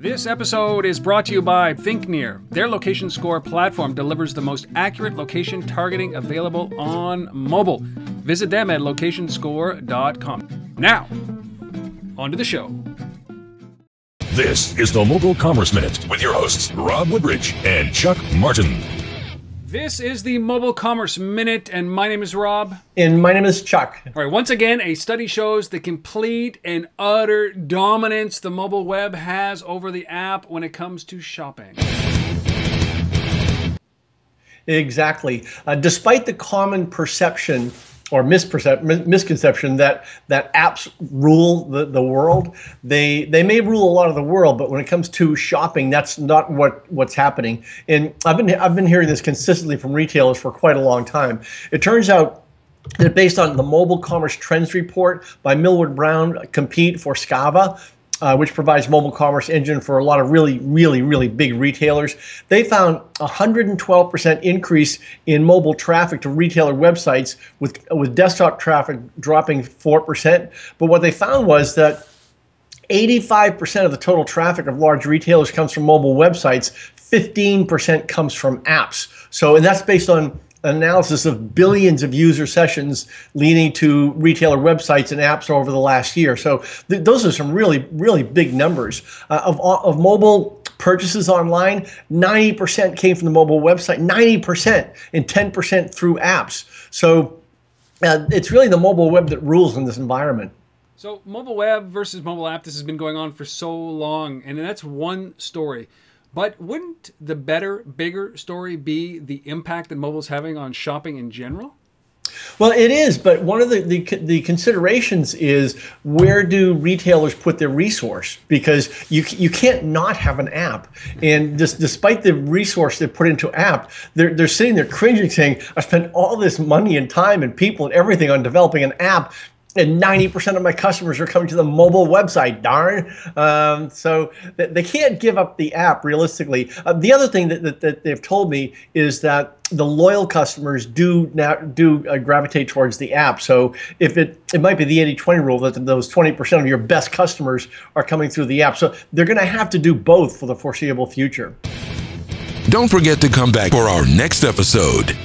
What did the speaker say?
This episode is brought to you by ThinkNear. Their location score platform delivers the most accurate location targeting available on mobile. Visit them at locationscore.com. Now, on to the show. This is the Mobile Commerce Minute with your hosts, Rob Woodbridge and Chuck Martin. This is the Mobile Commerce Minute, and my name is Rob. And my name is Chuck. All right, once again, a study shows the complete and utter dominance the mobile web has over the app when it comes to shopping. Exactly. Uh, despite the common perception or misconception that that apps rule the, the world. They they may rule a lot of the world, but when it comes to shopping, that's not what what's happening. And I've been I've been hearing this consistently from retailers for quite a long time. It turns out that based on the Mobile Commerce Trends Report by Millward Brown, Compete for Skava, uh, which provides mobile commerce engine for a lot of really, really, really big retailers. They found 112% increase in mobile traffic to retailer websites, with with desktop traffic dropping 4%. But what they found was that 85% of the total traffic of large retailers comes from mobile websites. 15% comes from apps. So, and that's based on analysis of billions of user sessions leading to retailer websites and apps over the last year. So th- those are some really, really big numbers. Uh, of, of mobile purchases online, 90% came from the mobile website, 90%, and 10% through apps. So uh, it's really the mobile web that rules in this environment. So, mobile web versus mobile app, this has been going on for so long, and that's one story. But wouldn't the better, bigger story be the impact that mobile's having on shopping in general? Well, it is, but one of the, the, the considerations is where do retailers put their resource? Because you you can't not have an app, and just, despite the resource they put into app, they're they're sitting there cringing, saying, "I spent all this money and time and people and everything on developing an app, and 90% of my customers are coming to the mobile website darn. Um, so they can't give up the app realistically. Uh, the other thing that, that, that, they've told me is that the loyal customers do now do uh, gravitate towards the app. So if it it might be the 80-20 rule that those 20% of your best customers are coming through the app. So they're going to have to do both for the foreseeable future. Don't forget to come back for our next episode